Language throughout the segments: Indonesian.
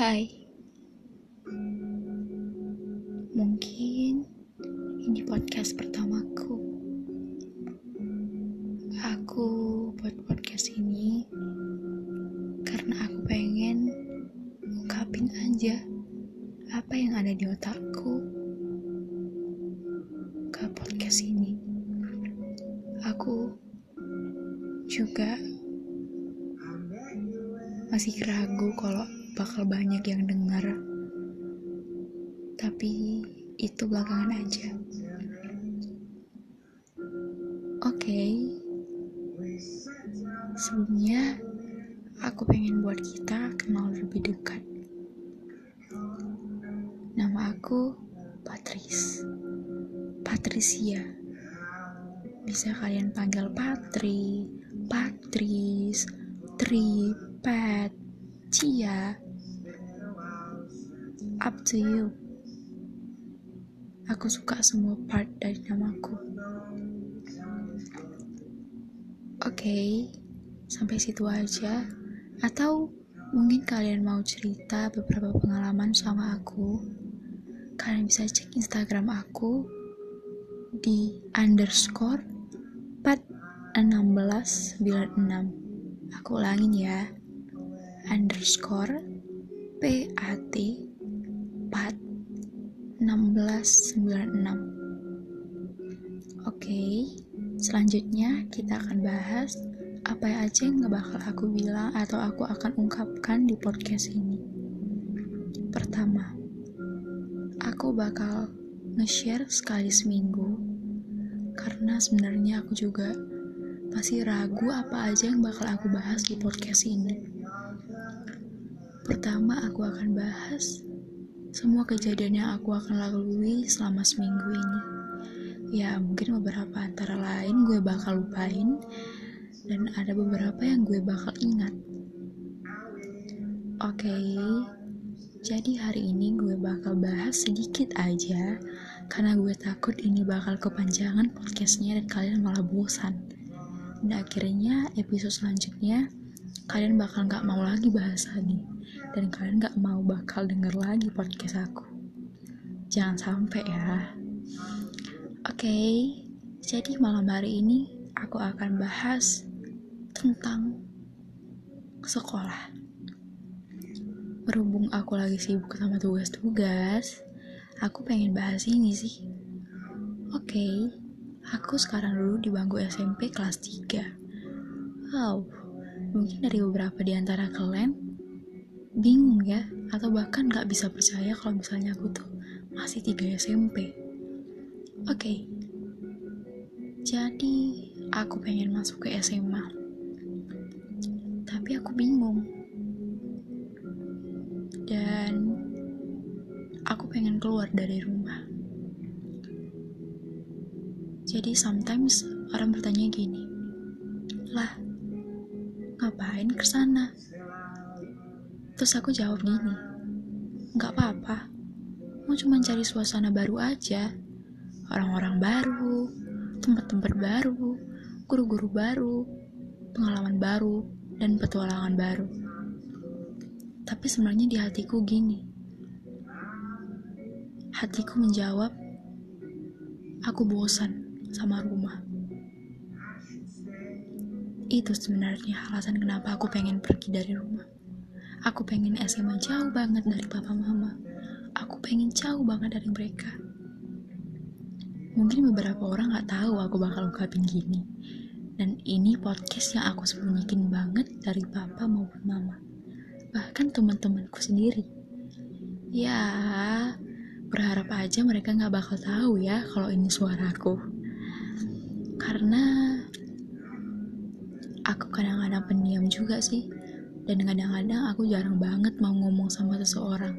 Hai, mungkin ini podcast pertamaku. Aku buat podcast ini karena aku pengen ungkapin aja apa yang ada di otakku ke podcast ini. Aku juga masih ragu kalau bakal banyak yang dengar tapi itu belakangan aja. Oke. Okay. sebelumnya aku pengen buat kita kenal lebih dekat. Nama aku Patris Patricia. Bisa kalian panggil Patri Patris Tri Pat Cia up to you. Aku suka semua part dari namaku. Oke okay, sampai situ aja. Atau mungkin kalian mau cerita beberapa pengalaman sama aku. Kalian bisa cek instagram aku di underscore 41696 aku ulangin ya. Underscore PAT 4 1696 Oke, selanjutnya kita akan bahas apa aja yang gak bakal aku bilang atau aku akan ungkapkan di podcast ini. Pertama, aku bakal nge-share sekali seminggu karena sebenarnya aku juga masih ragu apa aja yang bakal aku bahas di podcast ini. Pertama, aku akan bahas semua kejadian yang aku akan lalui selama seminggu ini. Ya, mungkin beberapa antara lain gue bakal lupain, dan ada beberapa yang gue bakal ingat. Oke, okay, jadi hari ini gue bakal bahas sedikit aja, karena gue takut ini bakal kepanjangan podcastnya dan kalian malah bosan. Dan akhirnya episode selanjutnya kalian bakal gak mau lagi bahas lagi dan kalian gak mau bakal denger lagi podcast aku. Jangan sampai ya. Oke okay, jadi malam hari ini aku akan bahas tentang sekolah. Berhubung aku lagi sibuk sama tugas-tugas aku pengen bahas ini sih. Oke okay, aku sekarang dulu di bangku SMP kelas 3 wow mungkin dari beberapa di antara kalian bingung ya atau bahkan gak bisa percaya kalau misalnya aku tuh masih 3 SMP oke okay. jadi aku pengen masuk ke SMA tapi aku bingung dan aku pengen keluar dari rumah jadi sometimes orang bertanya gini lah ngapain ke sana? Terus aku jawab gini, nggak apa-apa, mau cuma cari suasana baru aja, orang-orang baru, tempat-tempat baru, guru-guru baru, pengalaman baru, dan petualangan baru. Tapi sebenarnya di hatiku gini, hatiku menjawab, aku bosan sama rumah. Itu sebenarnya alasan kenapa aku pengen pergi dari rumah. Aku pengen SMA jauh banget dari papa mama. Aku pengen jauh banget dari mereka. Mungkin beberapa orang gak tahu aku bakal ungkapin gini. Dan ini podcast yang aku sembunyikin banget dari papa maupun mama. Bahkan teman-temanku sendiri. Ya, berharap aja mereka gak bakal tahu ya kalau ini suaraku. Karena aku kadang-kadang pendiam juga sih dan kadang-kadang aku jarang banget mau ngomong sama seseorang.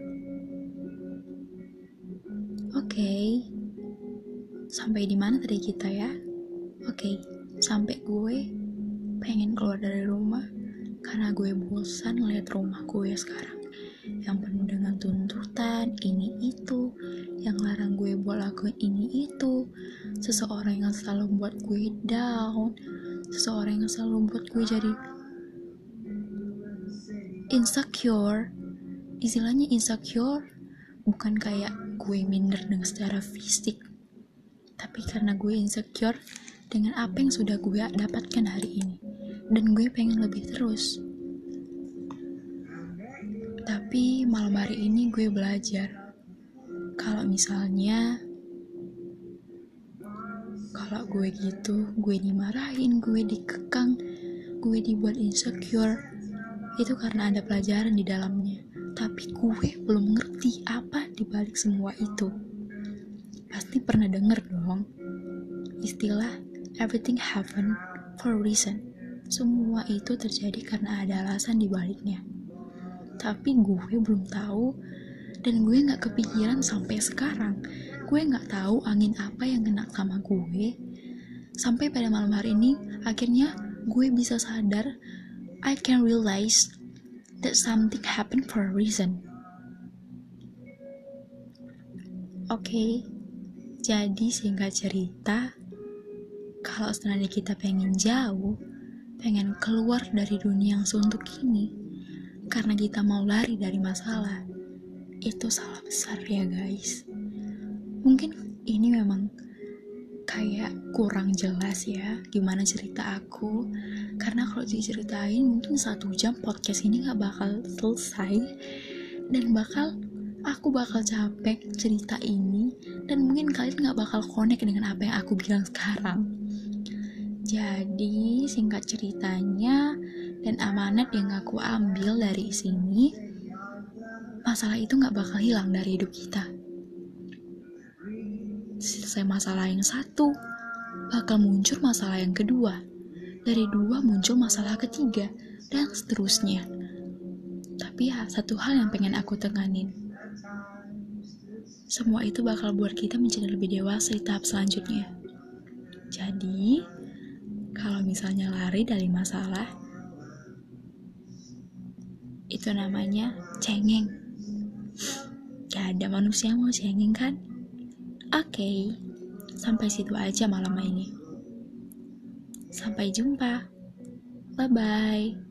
Oke. Okay. sampai di mana tadi kita ya? Oke. Okay. sampai gue pengen keluar dari rumah karena gue bosan lihat rumah gue sekarang. Yang penuh dengan tuntutan ini itu. Yang larang gue buat lakuin ini itu. Seseorang yang selalu membuat gue down. Seseorang yang selalu membuat gue jadi insecure. Istilahnya insecure bukan kayak gue minder dengan secara fisik tapi karena gue insecure dengan apa yang sudah gue dapatkan hari ini dan gue pengen lebih terus. Tapi malam hari ini gue belajar kalau misalnya kalau gue gitu gue dimarahin gue dikekang gue dibuat insecure itu karena ada pelajaran di dalamnya tapi gue belum ngerti apa dibalik semua itu. Pasti pernah denger dong istilah everything happen for a reason. Semua itu terjadi karena ada alasan dibaliknya. Tapi gue belum tahu dan gue nggak kepikiran sampai sekarang. Gue nggak tahu angin apa yang kena sama gue. Sampai pada malam hari ini, akhirnya gue bisa sadar I can realize that something happened for a reason. Oke, okay, jadi singkat cerita, kalau sebenarnya kita pengen jauh, pengen keluar dari dunia yang suntuk ini, karena kita mau lari dari masalah, itu salah besar ya guys. Mungkin ini memang kayak kurang jelas ya gimana cerita aku. Karena kalau diceritain mungkin satu jam podcast ini gak bakal selesai. Dan bakal aku bakal capek cerita ini dan mungkin kalian gak bakal connect dengan apa yang aku bilang sekarang. Jadi singkat ceritanya dan amanat yang aku ambil dari sini masalah itu gak bakal hilang dari hidup kita selesai masalah yang satu, bakal muncul masalah yang kedua. Dari dua muncul masalah ketiga, dan seterusnya. Tapi ya, satu hal yang pengen aku tenganin. Semua itu bakal buat kita menjadi lebih dewasa di tahap selanjutnya. Jadi, kalau misalnya lari dari masalah, itu namanya cengeng. Gak ada manusia mau cengeng kan? Oke, okay, sampai situ aja malam ini. Sampai jumpa. Bye bye.